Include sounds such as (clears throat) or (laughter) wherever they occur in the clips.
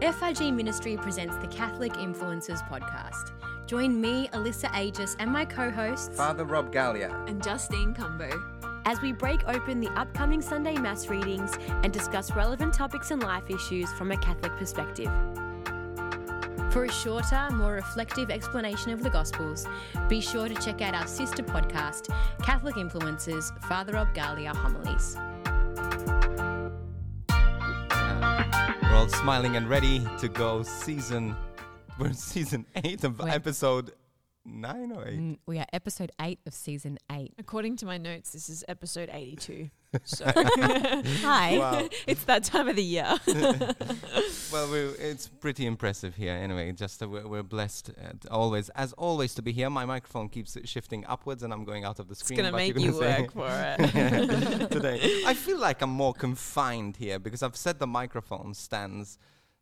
FRG Ministry presents the Catholic Influencers Podcast. Join me, Alyssa Agius, and my co hosts Father Rob Galea. and Justine Combo. as we break open the upcoming Sunday Mass readings and discuss relevant topics and life issues from a Catholic perspective. For a shorter, more reflective explanation of the Gospels, be sure to check out our sister podcast, Catholic Influencers, Father Rob Galea Homilies. Smiling and ready to go. Season, we're season eight of Wait. episode nine or eight. Mm, We are episode eight of season eight. According to my notes, this is episode 82. (laughs) So (laughs) Hi. Wow. (laughs) it's that time of the year. well, we it's pretty impressive here. Anyway, just uh, we're, we're blessed uh, always, as always, to be here. My microphone keeps shifting upwards, and I'm going out of the screen. It's screen. going to make you're you gonna say- work for it. today. I feel like I'm more confined here because I've set the microphone stands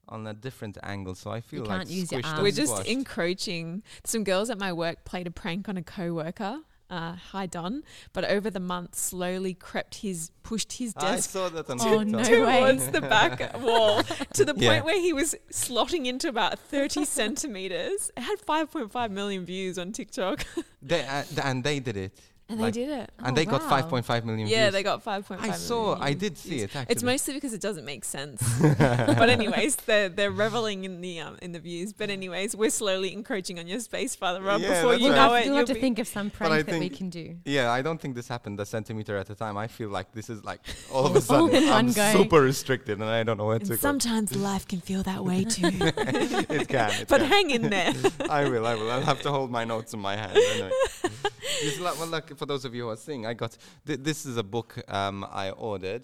on a different angle, so I feel like can't use your arms. We're just squashed. encroaching. Some girls at my work played a prank on a co-worker. Uh, hi Don, but over the month slowly crept his pushed his I desk saw that on Oh, no towards the back (laughs) wall to the point Yeah. where he was slotting into about 30 (laughs) centimeters. It had 5.5 million views on TikTok. (laughs) They, uh, th- and they did it. And Like- they did it. and Oh, they got wow. 5.5 million Yeah, views. they got 5.5 I saw, I did see views. it actually. It's mostly because it doesn't make sense. (laughs) but anyways, they're they're reveling in the um, in the views. But anyways, we're slowly encroaching on your space, Father Rob. Yeah, before you We'll right. know have, it, we'll you'll have to think of some I prank that we can do. Yeah, I don't think this happened a centimeter at a time. I feel like this is like all of a sudden I'm one super restricted and I don't know where to And go. sometimes life can feel that way (laughs) too. it can. It but can. hang in there. (laughs) I will. I will. I'll have to hold my notes in my hand. Anyway. This, like, well, look, for those of you who are seeing, I got th- this is a book um, I ordered,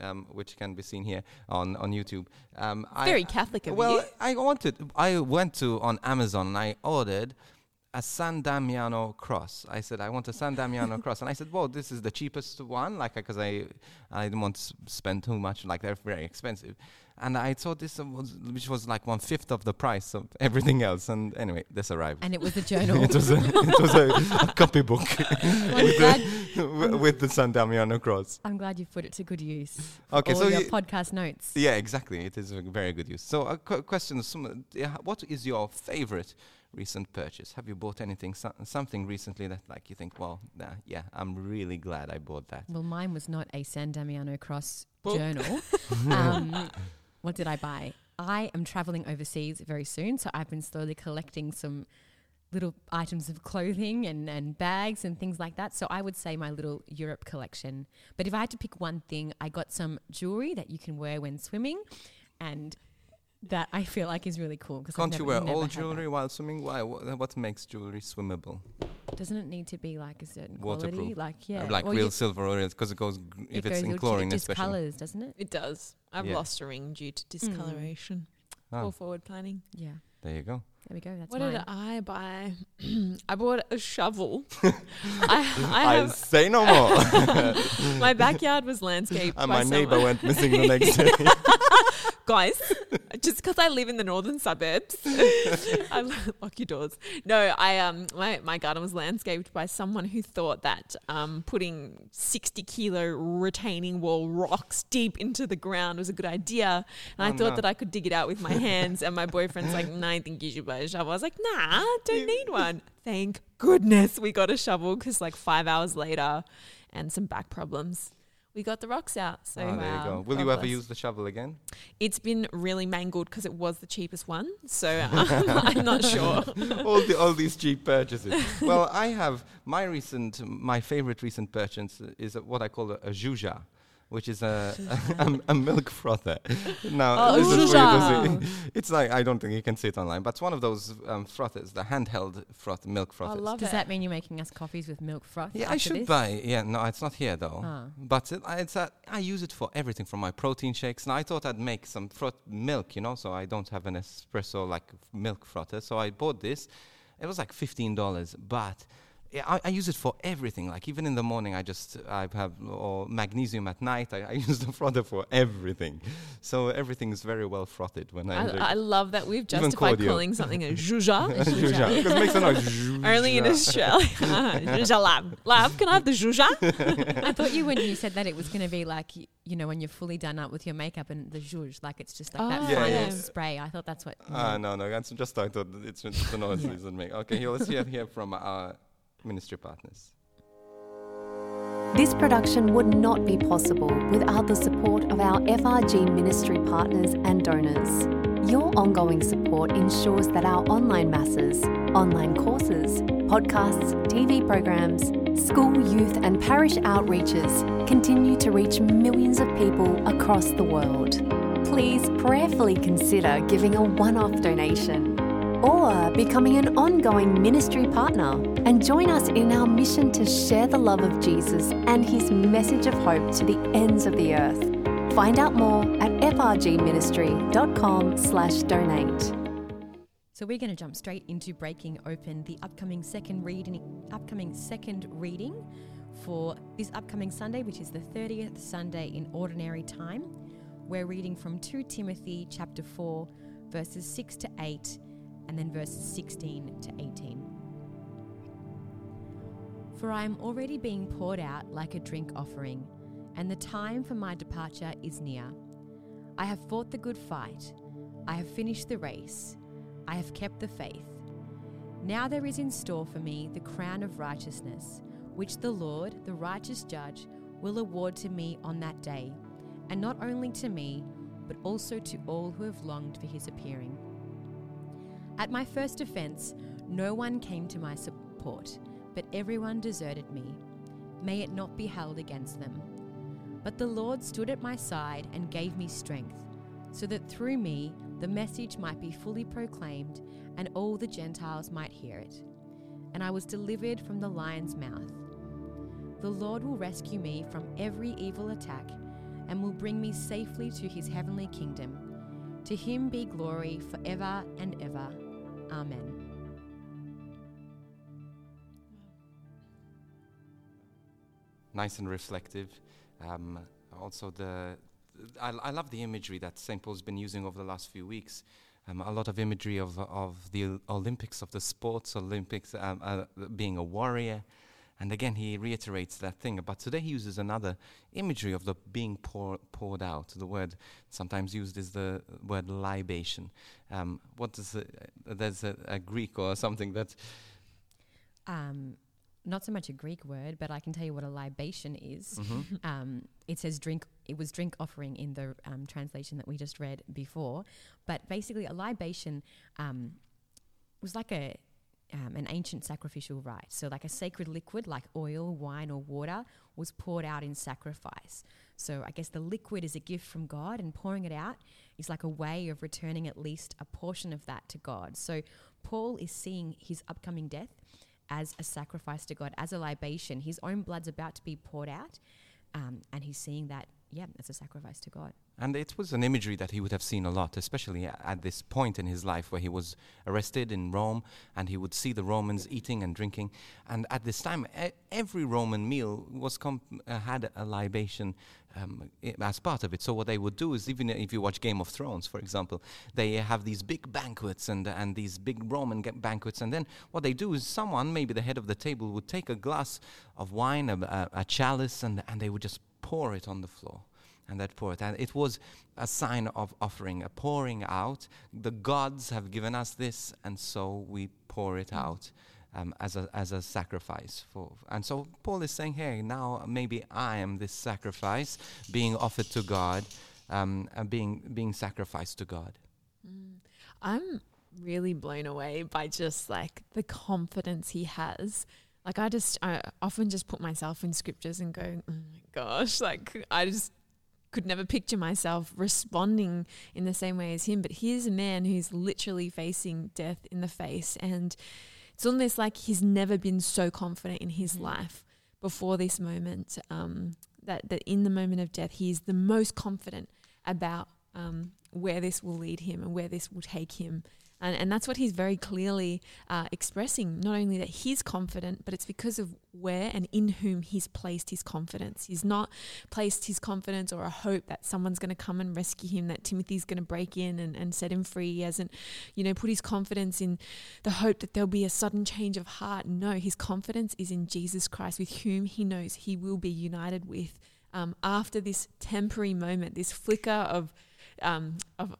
um, which can be seen here on on YouTube. Um, I- Very Catholic of well, you. I wanted. I went to on Amazon and I ordered a San Damiano cross. I said I want a San Damiano cross, and I said, "Well, this is the cheapest one, like because I I didn't want to spend too much, like they're very expensive." And I thought this was, which was like one fifth of the price of everything else. And anyway, this arrived. And it was a (laughs) journal. it was a it was a, a copybook (laughs) I'm, (laughs) glad, with, with the San Damiano cross. I'm glad you put it to good use. Okay, so your you- podcast notes. Yeah, exactly. It is a very good use. So, a qu- question: some, yeah, What is your favorite recent purchase? Have you bought anything, so- something recently that, like, you think, well, nah, yeah, I'm really glad I bought that. Well, mine was not a San Damiano Cross Well- journal. um, what did I buy? I am traveling overseas very soon, so I've been slowly collecting some little items of clothing and, and bags and things like that. So I would say my little Europe collection. But if I had to pick one thing, I got some jewelry that you can wear when swimming, and that I feel like is really cool. Because Can't you wear all jewelry while swimming? Why? Wha- What makes jewelry swimmable? Doesn't it need to be like a certain Waterproof. quality? Like yeah, like Or real silver or because it goes gr- if it it's in chlorine, just especially. colours, doesn't it? It does. I've Yeah. lost a ring due to discoloration. Oh, Or ah. forward planning. Yeah. there you go. There we go. That's what mine. did I buy? (clears throat) I bought a shovel. (laughs) I, I I have say no more. (laughs) my (laughs) backyard was landscaped and by my neighbor someone. went missing the next day. Guys, (laughs) just because I live in the northern suburbs, (laughs) I lock your doors. No, I um, my my garden was landscaped by someone who thought that um, putting sixty kilo retaining wall rocks deep into the ground was a good idea, and I Oh, thought no. that I could dig it out with my hands. And my boyfriend's like, "Nah, I think you should buy a shovel." I was like, "Nah, don't need one." Thank goodness we got a shovel because like five hours later, and some back problems. We got the rocks out. So oh, there you go. Will God you ever bless. use the shovel again? It's been really mangled because it was the cheapest one. So um, (laughs) (laughs) I'm not sure. (laughs) all the all these cheap purchases. well, I have my recent, my favorite recent purchase is what I call a, a juja, which is a (laughs) (laughs) a, a milk frother. now, Oh, this is for you to juja. see. It's like I don't think you can see it online, but it's one of those um, frothers, the handheld froth milk I frothers. love Does it. that mean you're making us coffees with milk froth? yeah, I should this? buy. Yeah, no, it's not here though. Ah. But it, I- it's a, I use it for everything from my protein shakes. And I thought I'd make some froth milk, you know, so I don't have an espresso like milk frother. So I bought this. It was like fifteen dollars, but yeah, I, I use it for everything. Like even in the morning, I just I have or magnesium at night. I, I (laughs) use the frother for everything. So everything is very well frothed when I. I, I love that we've Even justified calling something a (laughs) zhuzha. Zhuzha, because it makes a noise. (laughs) Only in Zhuzha. Australia. zhuzha lab. Lab, can I have the zhuzha? I thought you when you said that it was going to be like you know when you're fully done up with your makeup and the zhuzh, like it's just like that Oh. Yeah, final yeah. spray. I thought that's what. Ah, no, no, that's just I thought that it's just the noise Yeah. it doesn't make. Okay, here, let's hear, hear from our ministry partners. This production would not be possible without the support of our FRG ministry partners and donors. Your ongoing support ensures that our online masses, online courses, podcasts, TV programs, school, youth, and parish outreaches continue to reach millions of people across the world. Please prayerfully consider giving a one off donation or becoming an ongoing ministry partner and join us in our mission to share the love of Jesus and his message of hope to the ends of the earth. Find out more at frgministry.com slash donate. So we're going to jump straight into breaking open the upcoming second reading, upcoming second reading for this upcoming Sunday, which is the 30th Sunday in ordinary time. We're reading from 2 Timothy chapter 4, verses 6 to 8, and then verses 16 to 18. For I am already being poured out like a drink offering, and the time for my departure is near. I have fought the good fight, I have finished the race. I have kept the faith. Now there is in store for me the crown of righteousness, which the Lord, the righteous judge, will award to me on that day, and not only to me, but also to all who have longed for his appearing. At my first offense, no one came to my support, but everyone deserted me. May it not be held against them. But the Lord stood at my side and gave me strength, so that through me the message might be fully proclaimed and all the Gentiles might hear it. And I was delivered from the lion's mouth. The Lord will rescue me from every evil attack and will bring me safely to his heavenly kingdom. To him be glory forever and ever. Amen. nice and reflective. Um, also, the I, I love the imagery that St. Paul's been using over the last few weeks. Um, a lot of imagery of of the Olympics, of the sports Olympics, um, uh, being a warrior, and again he reiterates that thing. But today he uses another imagery of the being pour, poured out. The word sometimes used is the word libation. Um, what does uh, there's a, a Greek or something that Um, not so much a Greek word, but I can tell you what a libation is. Mhm. um, it says drink. It was drink offering in the um, translation that we just read before, but basically a libation um, was like a um, an ancient sacrificial rite. So like a sacred liquid, like oil, wine, or water, was poured out in sacrifice. So I guess the liquid is a gift from God, and pouring it out is like a way of returning at least a portion of that to God. So Paul is seeing his upcoming death as a sacrifice to God, as a libation. His own blood's about to be poured out, um, and he's seeing that, yeah, as a sacrifice to God. And it was an imagery that he would have seen a lot, especially at this point in his life where he was arrested in Rome and he would see the Romans eating and drinking. And at this time, every Roman meal was com- uh, had a libation um, as part of it. So what they would do is, even if you watch Game of Thrones, for example, they have these big banquets and and these big Roman banquets. And then what they do is, someone, maybe the head of the table, would take a glass of wine, a, a, a chalice, and and they would just pour it on the floor and that pour it. And it was a sign of offering, a pouring out. The gods have given us this, and so we pour it out um, as a as a sacrifice for. And so Paul is saying, "Hey, now maybe I am this sacrifice being offered to God, um, and being being sacrificed to God." I'm really blown away by just like the confidence he has. Like I just I often just put myself in scriptures and go, "Oh my gosh, like I just could never picture myself responding in the same way as him, but here's a man who's literally facing death in the face. And it's almost like he's never been so confident in his life before this moment um, that, that in the moment of death he is the most confident about um, where this will lead him and where this will take him And, and that's what he's very clearly uh, expressing. Not only that he's confident, but it's because of where and in whom he's placed his confidence. He's not placed his confidence or a hope that someone's going to come and rescue him, that Timothy's going to break in and, and set him free. He hasn't, you know, put his confidence in the hope that there'll be a sudden change of heart. No, his confidence is in Jesus Christ, with whom he knows he will be united with um, after this temporary moment, this flicker of, um, of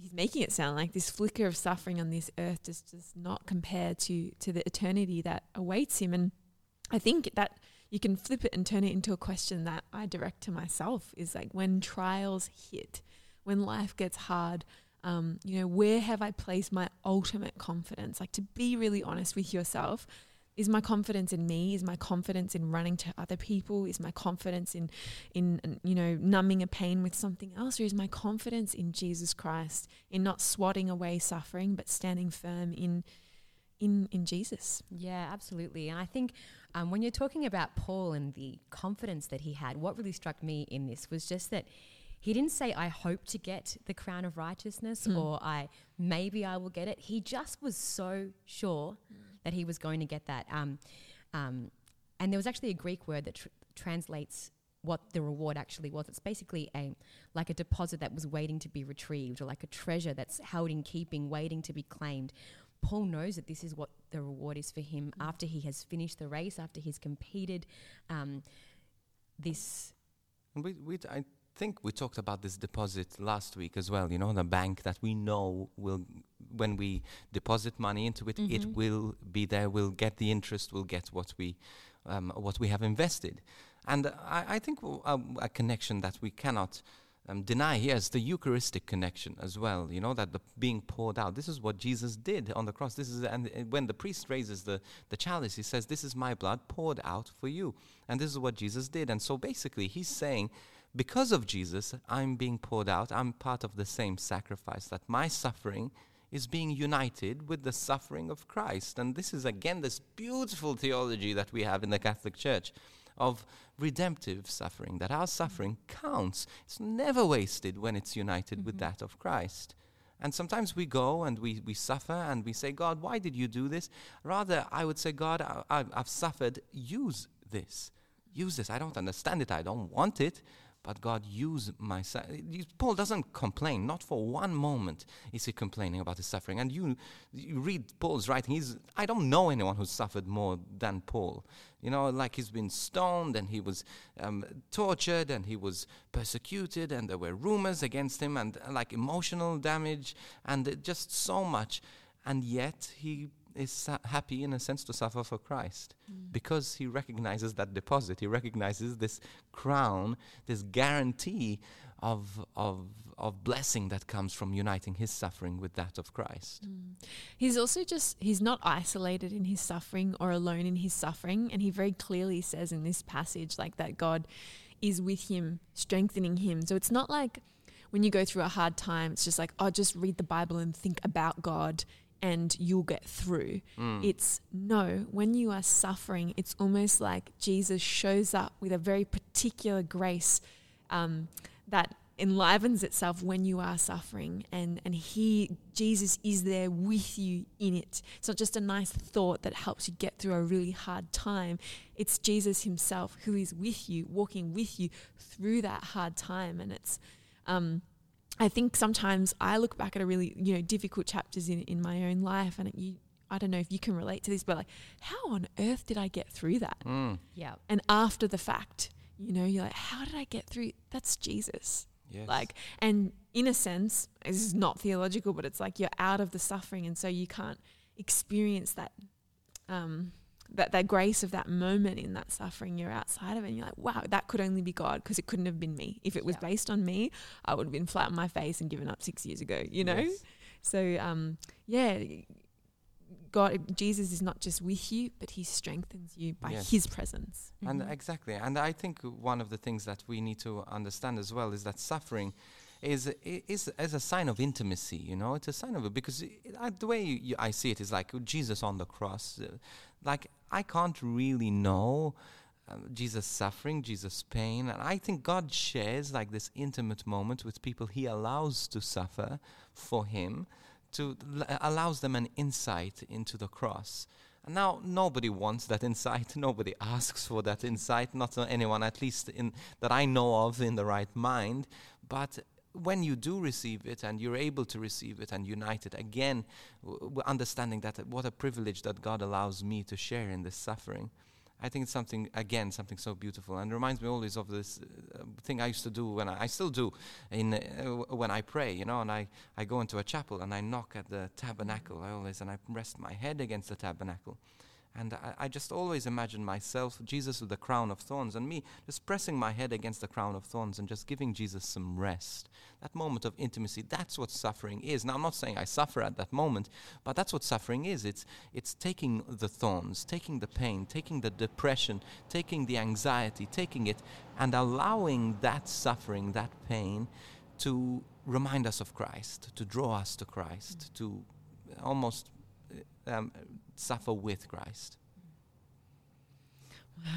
he's making it sound like this flicker of suffering on this earth does, does not compare to to the eternity that awaits him. And I think that you can flip it and turn it into a question that I direct to myself is like when trials hit, when life gets hard, um, you know, where have I placed my ultimate confidence? Like to be really honest with yourself is my confidence in me? Is my confidence in running to other people? Is my confidence in in you know numbing a pain with something else? Or is my confidence in Jesus Christ in not swatting away suffering but standing firm in in in Jesus? Yeah absolutely. And I think um, when you're talking about Paul and the confidence that he had what really struck me in this was just that he didn't say I hope to get the crown of righteousness mm. or I maybe I will get it. He just was so sure mm that he was going to get that. Um, um, and there was actually a Greek word that tr- translates what the reward actually was. It's basically a like a deposit that was waiting to be retrieved, or like a treasure that's held in keeping, waiting to be claimed. Paul knows that this is what the reward is for him mm. after he has finished the race, after he's competed. Um, this. We, we, I think we talked about this deposit last week as well. You know, the bank that we know will when we deposit money into it, mm-hmm. it will be there. We'll get the interest. We'll get what we um, what we have invested. And uh, I, I, think w- uh, a connection that we cannot um, deny here is the Eucharistic connection as well. You know that the being poured out. This is what Jesus did on the cross. This is and uh, when the priest raises the the chalice, he says, "This is my blood poured out for you." And this is what Jesus did. And so basically, he's saying because of Jesus, I'm being poured out. I'm part of the same sacrifice, that my suffering is being united with the suffering of Christ. And this is again this beautiful theology that we have in the Catholic Church of redemptive suffering, that our suffering counts. It's never wasted when it's united mm-hmm. with that of Christ. And sometimes we go and we, we suffer and we say, God, why did you do this? Rather, I would say, God, I, I've suffered. Use this. Use this. I don't understand it. I don't want it but God used my suffering. Paul doesn't complain, not for one moment is he complaining about his suffering. And you, you read Paul's writing, he's, I don't know anyone who's suffered more than Paul. You know, like he's been stoned and he was um, tortured and he was persecuted and there were rumors against him and uh, like emotional damage and uh, just so much. And yet he is happy in a sense to suffer for Christ mm. because he recognizes that deposit. He recognizes this crown, this guarantee of, of, of blessing that comes from uniting his suffering with that of Christ. Mm. He's also just, he's not isolated in his suffering or alone in his suffering. And he very clearly says in this passage, like that God is with him, strengthening him. So it's not like, when you go through a hard time, it's just like, oh, just read the Bible and think about God and you'll get through. Mm. It's no, when you are suffering, it's almost like Jesus shows up with a very particular grace um, that enlivens itself when you are suffering and and he Jesus is there with you in it it's not just a nice thought that helps you get through a really hard time it's Jesus himself who is with you walking with you through that hard time and it's um I think sometimes I look back at a really you know difficult chapters in in my own life, and it, you I don't know if you can relate to this, but like how on earth did I get through that? Mm. Yeah, and after the fact, you know, you're like, how did I get through? That's Jesus. Yes. Like, and in a sense, this is not theological, but it's like you're out of the suffering, and so you can't experience that um, that that grace of that moment in that suffering, you're outside of it. And you're like, wow, that could only be God because it couldn't have been me. If it was yeah. based on me, I would have been flat on my face and given up six years ago. You know. Yes. So um, yeah, God, Jesus is not just with you, but He strengthens you by yes. His presence. And mm-hmm. exactly, and I think one of the things that we need to understand as well is that suffering is is as a sign of intimacy. You know, it's a sign of it because it, uh, the way you, I see it is like Jesus on the cross. Uh, like I can't really know uh, Jesus' suffering, Jesus' pain, and I think God shares like this intimate moment with people He allows to suffer for Him to l- allows them an insight into the cross. And now nobody wants that (laughs) insight. Nobody asks for that insight. Not uh, anyone, at least in that I know of, in the right mind. But when you do receive it and you're able to receive it and unite it again, w- understanding that uh, what a privilege that God allows me to share in this suffering. I think it's something again, something so beautiful, and reminds me always of this uh, thing I used to do when I, I still do in uh, w- when I pray, you know, and I, I go into a chapel and I knock at the tabernacle. I always and I rest my head against the tabernacle, and I, I just always imagine myself, Jesus with the crown of thorns, and me just pressing my head against the crown of thorns and just giving Jesus some rest. That moment of intimacy, that's what suffering is. Now, I'm not saying I suffer at that moment, but that's what suffering is. It's, it's taking the thorns, taking the pain, taking the depression, taking the anxiety, taking it, and allowing that suffering, that pain, to remind us of Christ, to draw us to Christ, to almost um, suffer with Christ.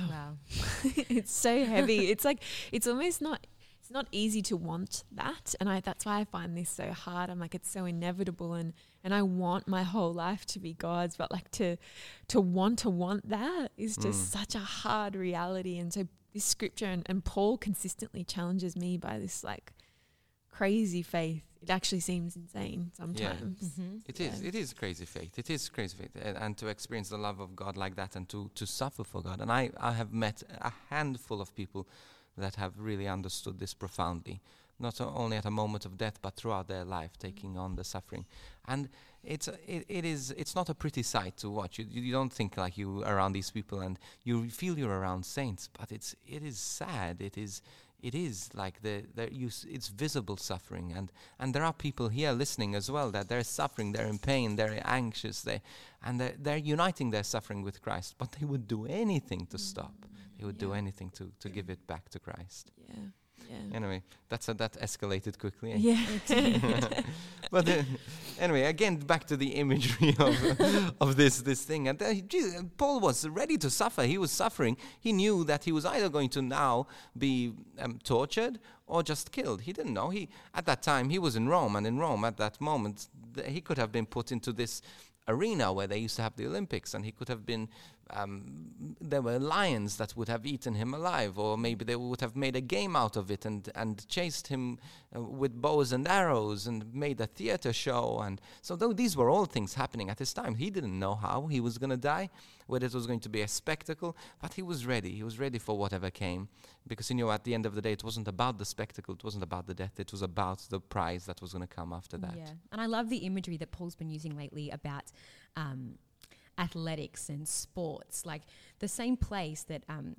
Wow. (laughs) it's so heavy. (laughs) it's like it's almost not it's not easy to want that and I that's why I find this so hard. I'm like it's so inevitable and and I want my whole life to be God's but like to to want to want that is just Mm. such a hard reality and so this scripture and, and Paul consistently challenges me by this like crazy faith. It actually seems insane sometimes. Mm-hmm. It is. Yeah. It is crazy faith. It is crazy faith, and, and to experience the love of God like that, and to to suffer for God. And I I have met a handful of people that have really understood this profoundly, not only at a moment of death, but throughout their life, taking on the suffering. And it's a- it, it is it's not a pretty sight to watch. You you don't think like you are around these people, and you feel you're around saints, but it's it is sad. It is. It is like the, the you s- it's visible suffering, and and there are people here listening as well that they're suffering, they're in pain, they're anxious, they and they're, they're uniting their suffering with Christ, but they would do anything to mm. stop. They would do anything to, to give it back to Christ. Yeah. Yeah. Anyway, that's a, that escalated quickly. eh? Yeah. (laughs) but uh, anyway, again, back to the imagery (laughs) of of this this thing. And uh, Jesus, Paul was ready to suffer. He was suffering. He knew that he was either going to now be um, tortured or just killed. He didn't know. He at that time he was in Rome, and in Rome at that moment th- he could have been put into this arena where they used to have the Olympics, and he could have been. Um, there were lions that would have eaten him alive, or maybe they would have made a game out of it and and chased him uh, with bows and arrows and made a theater show. And so, these were all things happening at his time, he didn't know how he was going to die, whether it was going to be a spectacle, but he was ready. He was ready for whatever came, because he knew at the end of the day, it wasn't about the spectacle, it wasn't about the death, it was about the prize that was going to come after that. Yeah, and I love the imagery that Paul's been using lately about um, athletics and sports, like the same place that um,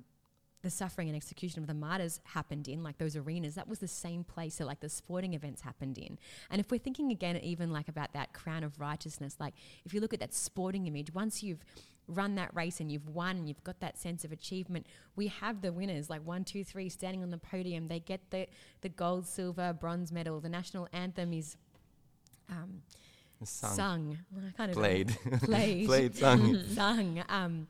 the suffering and execution of the martyrs happened in, like those arenas. That was the same place that like the sporting events happened in. And if we're thinking again, even like about that crown of righteousness, like if you look at that sporting image, once you've run that race and you've won, and you've got that sense of achievement. We have the winners, like one, two, three, standing on the podium. They get the the gold, silver, bronze medal. The national anthem is um, Sung, sung. I can't played, (laughs) Played. played, sung. (laughs) sung. Um,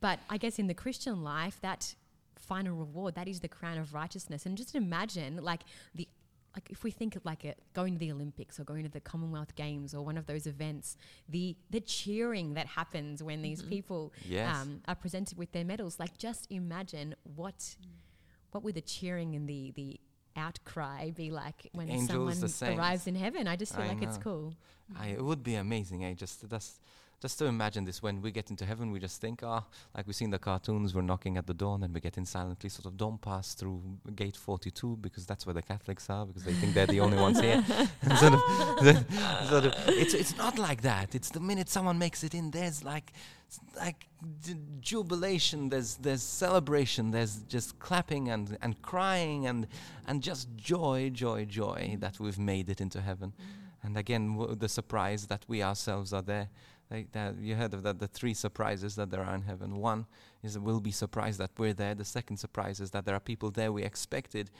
but I guess in the Christian life, that final reward, that is the crown of righteousness. And just imagine, like the, like if we think of like a, going to the Olympics or going to the Commonwealth Games or one of those events, the the cheering that happens when these people Yes. um, are presented with their medals. Like just imagine what what would the cheering and the the outcry be like when Angels, someone arrives in heaven? I just feel I like it's cool. I, it would be amazing, eh? Just just just to imagine this when we get into heaven, we just think, ah, like we see in the cartoons, we're knocking at the door and then we get in silently, sort of don't pass through gate 42 because that's where the Catholics are because they think they're the only ones here. (laughs) Sort of, (laughs) sort of, it's it's not like that. It's the minute someone makes it in, there's like like d- jubilation, there's there's celebration, there's just clapping and and crying and and just joy, joy, joy that we've made it into heaven. And again, w- the surprise that we ourselves are there. Like that, you heard of that, the three surprises that there are in heaven. One is that we'll be surprised that we're there. The second surprise is that there are people there we expected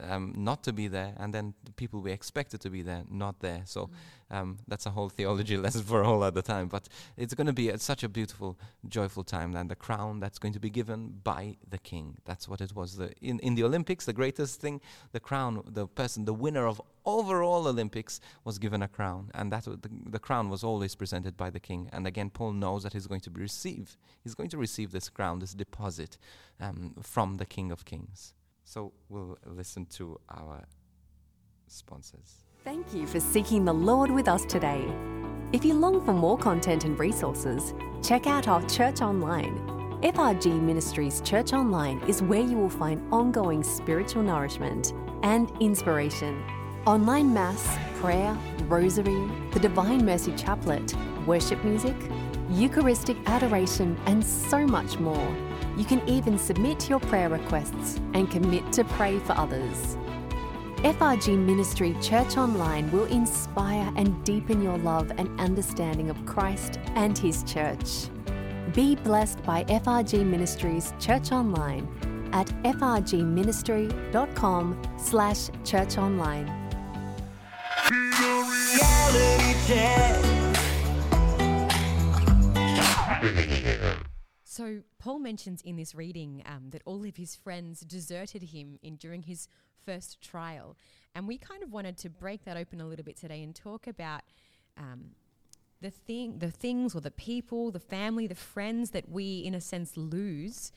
um, not to be there, and then the people we expected to be there not there. So Mm. um, that's a whole theology (laughs) lesson for a whole other time. But it's going to be a, such a beautiful, joyful time, and the crown that's going to be given by the king. That's what it was. The, in in the Olympics, the greatest thing, the crown, the person, the winner of overall Olympics was given a crown, and that the, the crown was always presented by the king. And again, Paul knows that he's going to be receive. He's going to receive this crown, this deposit um, from the King of Kings. So we'll listen to our sponsors. Thank you for seeking the Lord with us today. If you long for more content and resources, check out our church online. FRG Ministries Church Online is where you will find ongoing spiritual nourishment and inspiration. Online Mass, prayer, rosary, the Divine Mercy Chaplet, worship music, Eucharistic adoration, and so much more. You can even submit your prayer requests and commit to pray for others. FRG Ministry Church Online will inspire and deepen your love and understanding of Christ and His church. Be blessed by FRG Ministries Church Online at frgministry.com slash church online. So Paul mentions in this reading um, that all of his friends deserted him in during his first trial, and we kind of wanted to break that open a little bit today and talk about um, the thing, the things, or the people, the family, the friends that we, in a sense, lose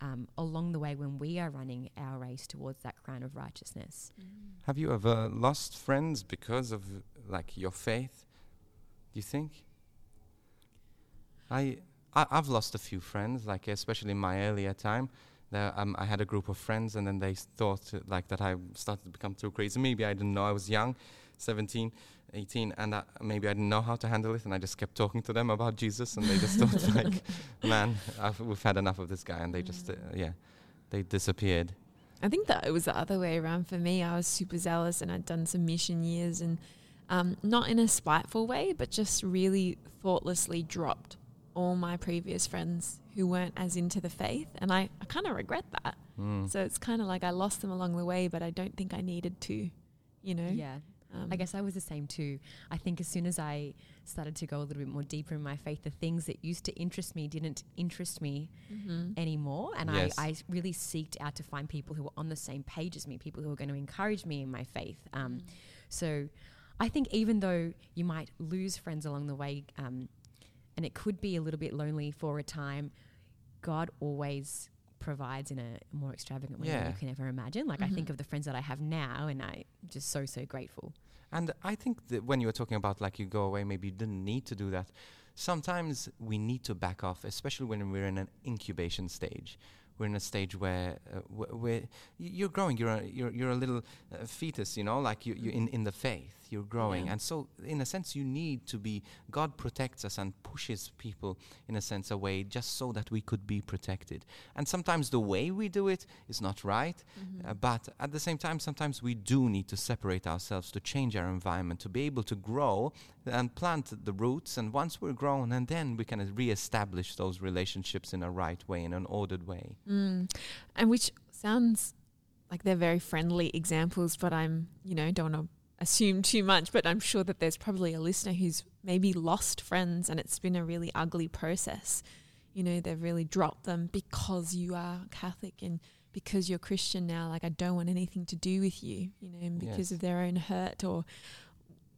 um, along the way when we are running our race towards that crown of righteousness. Have you ever lost friends because of like your faith? Do you think? I, I I've lost a few friends, like especially in my earlier time. There, um, I had a group of friends, and then they thought uh, like that I started to become too crazy. Maybe I didn't know I was young, 17, 18, and uh, maybe I didn't know how to handle it, and I just kept talking to them about Jesus, and they just thought (laughs) like, man, I've, we've had enough of this guy, and they just uh, yeah, they disappeared. I think that it was the other way around for me. I was super zealous and I'd done some mission years and um, not in a spiteful way, but just really thoughtlessly dropped all my previous friends who weren't as into the faith. And I, I kind of regret that. Mm. So it's kind of like I lost them along the way, but I don't think I needed to, you know? Yeah. Um, I guess I was the same too. I think as soon as I started to go a little bit more deeper in my faith, the things that used to interest me didn't interest me mhm. anymore. And Yes. I, I really seeked out to find people who were on the same page as me, people who were going to encourage me in my faith. Um, so I think even though you might lose friends along the way, um, and it could be a little bit lonely for a time, God always provides in a more extravagant way than you can ever imagine. Like I Mhm. think of the friends that I have now, and I'm just so so grateful. And I think that when you were talking about like you go away, maybe you didn't need to do that. Sometimes we need to back off, especially when we're in an incubation stage. We're in a stage where uh, wh- where you're growing. You're a, you're you're a little uh, fetus, you know, like you you in in the faith. You're growing, Yeah. and so in a sense, you need to be. God protects us and pushes people in a sense away, just so that we could be protected. And sometimes the way we do it is not right. Mm-hmm. Uh, but at the same time, sometimes we do need to separate ourselves to change our environment, to be able to grow and plant the roots. And once we're grown, and then we can re-establish those relationships in a right way, in an ordered way. Mm. And which sounds like they're very friendly examples, but I'm, you know, don't want to assume too much, but I'm sure that there's probably a listener who's maybe lost friends and it's been a really ugly process. You know, they've really dropped them because you are Catholic and because you're Christian now. Like, I don't want anything to do with you, you know, and because Yes. of their own hurt or,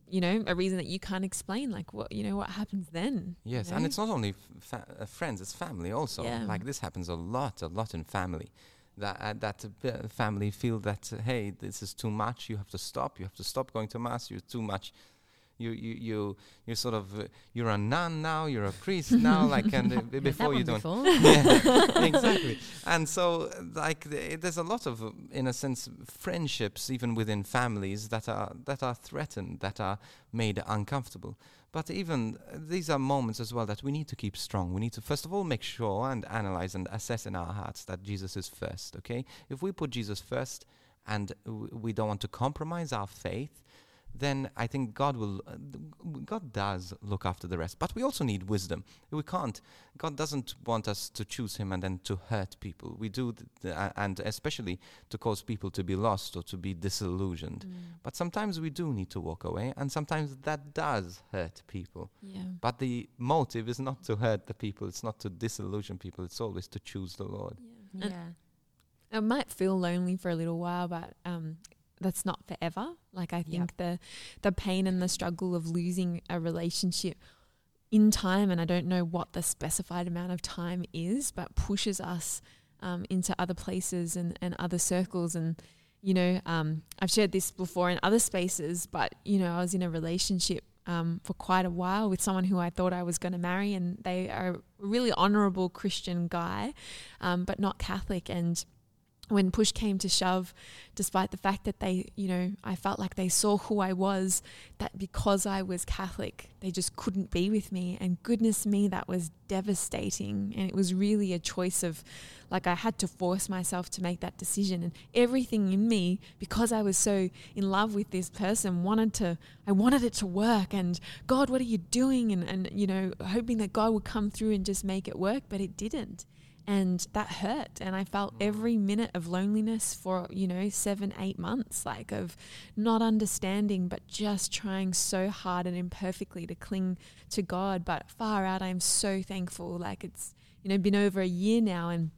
you know, a reason that you can't explain. Like, what, you know, what happens then? you Yes, and it's not only fa- uh, friends; it's family also. Yeah. Like this happens a lot, a lot in family. That uh, that uh, family feel that uh, hey, this is too much. You have to stop. You have to stop going to mass. You're too much. You you you you're sort of uh, you're a nun now. You're a priest (laughs) now. Like and uh, before you don't. (laughs) yeah, (laughs) exactly. And so, uh, like, th- there's a lot of, uh, in a sense, friendships even within families that are that are threatened, that are made uncomfortable. But even uh, these are moments as well that we need to keep strong. We need to first of all make sure and analyze and assess in our hearts that Jesus is first. Okay, if we put Jesus first and w- we don't want to compromise our faith. Then I think God will, uh, God does look after the rest. But we also need wisdom. We can't, God doesn't want us to choose Him and then to hurt people. We do, th- th- uh, and especially to cause people to be lost or to be disillusioned. Mm. But sometimes we do need to walk away, and sometimes that does hurt people. Yeah. But the motive is not to hurt the people, it's not to disillusion people, it's always to choose the Lord. Yeah. And Yeah. it might feel lonely for a little while, but um, that's not forever. Like I think the the pain and the struggle of losing a relationship in time, and I don't know what the specified amount of time is, but pushes us um, into other places and, and other circles. And you know, um, I've shared this before in other spaces, but you know, I was in a relationship. Um, for quite a while with someone who I thought I was going to marry, and they are a really honorable Christian guy, um, but not Catholic. And when push came to shove, despite the fact that they, you know, I felt like they saw who I was, that because I was Catholic, they just couldn't be with me. And goodness me, that was devastating. And it was really a choice of, like, I had to force myself to make that decision. And everything in me, because I was so in love with this person, wanted to, I wanted it to work. And God, what are you doing? And, and you know, hoping that God would come through and just make it work, but it didn't and that hurt and i felt mm. every minute of loneliness for you know seven eight months like of not understanding but just trying so hard and imperfectly to cling to god. But far out i'm so thankful like it's you know been over a year now and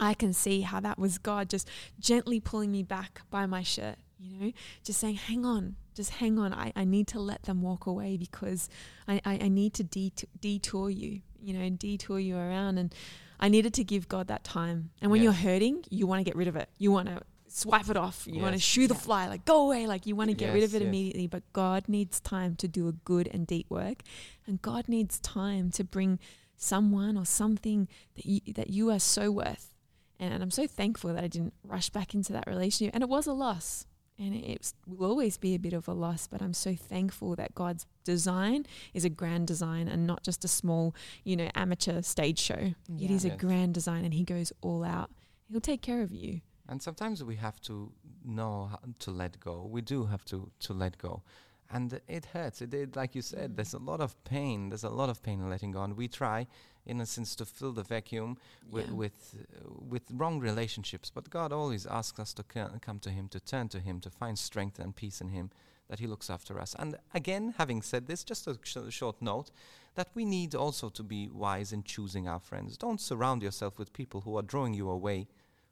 i can see how that was god just gently pulling me back by my shirt you know just saying hang on just hang on. I, I need to let them walk away because i, I, I need to det- detour you you know detour you around. And I needed to give God that time. And when Yeah. you're hurting, you want to get rid of it. You want to swipe it off. You want to shoo the fly, like go away. Like you want to get rid of it yes. immediately. But God needs time to do a good and deep work, and God needs time to bring someone or something that you that you are so worth. And I'm so thankful that I didn't rush back into that relationship. And it was a loss. And it will always be a bit of a loss, but I'm so thankful that God's design is a grand design and not just a small, you know, amateur stage show. It Yeah. is a grand design and He goes all out. He'll take care of you. And sometimes we have to know how to let go. We do have to, to let go. And it hurts. It, it, like you said, there's a lot of pain. There's a lot of pain in letting go. And we try, in a sense, to fill the vacuum with Yeah. with, uh, with wrong relationships. But God always asks us to co- come to Him, to turn to Him, to find strength and peace in Him, that He looks after us. And again, having said this, just a sh- short note that we need also to be wise in choosing our friends. Don't surround yourself with people who are drawing you away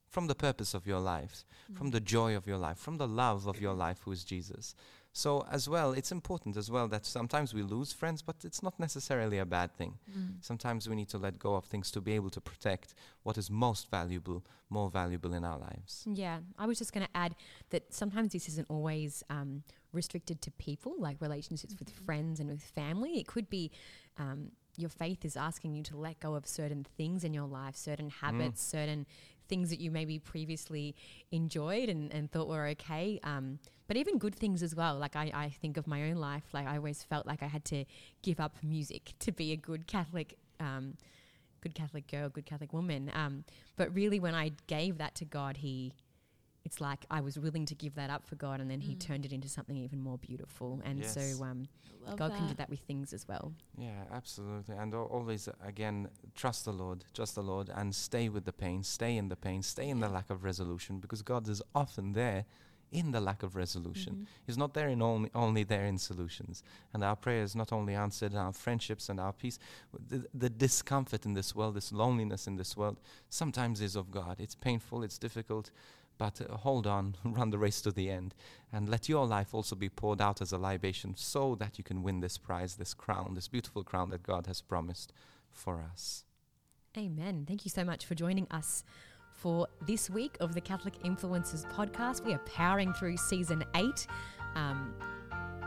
from the purpose of your life, from the joy of your life, from the love of your life, who is Jesus. So, as well, it's important as well that sometimes we lose friends, but it's not necessarily a bad thing. Sometimes we need to let go of things to be able to protect what is most valuable, more valuable in our lives. Yeah, I was just going to add that sometimes this isn't always um, restricted to people, like relationships with friends and with family. It could be um, your faith is asking you to let go of certain things in your life, certain habits, certain things that you maybe previously enjoyed and, and thought were okay. Um, but even good things as well. Like I, I think of my own life, like I always felt like I had to give up music (laughs) to be a good Catholic. Um, good Catholic girl, good Catholic woman. Um, but really, when I gave that to God, He, it's like I was willing to give that up for God, and then He turned it into something even more beautiful. And Yes. so, um, Love God can do that. that with things as well. Yeah, absolutely. And al- always, again, trust the Lord, trust the Lord, and stay with the pain, stay in the pain, stay in the lack of resolution, because God is often there in the lack of resolution. He's not there in only, only there in solutions. And our prayers not only answered our friendships and our peace, the, the discomfort in this world, this loneliness in this world, sometimes is of God. It's painful, it's difficult, but uh, hold on, (laughs) run the race to the end, and let your life also be poured out as a libation so that you can win this prize, this crown, this beautiful crown that God has promised for us. Amen. Thank you so much for joining us for this week of the Catholic Influencers podcast. We are powering through season eight. Um,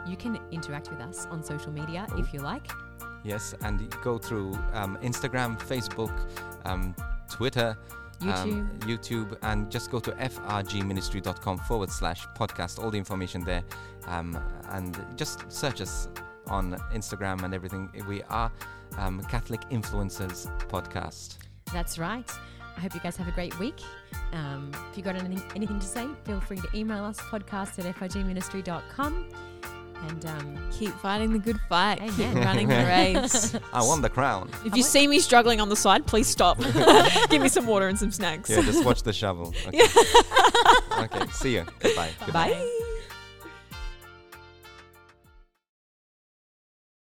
you can interact with us on social media if you like. Yes, and go through um, Instagram, Facebook, um, Twitter, um, YouTube, and just go to frgministry.com forward slash podcast. All the information there. Um, and just search us on Instagram and everything. We are um, Catholic Influencers Podcast. That's right. I hope you guys have a great week. Um, if you've got anything, anything to say, feel free to email us podcast at frgministry.com. And um, Keep fighting the good fight. Keep running the (laughs) race. I won the crown. If you see me struggling on the side, please stop. (laughs) (laughs) Give me some water and some snacks. Yeah, just watch the shovel. Okay. okay. See you. Goodbye. Goodbye. Bye.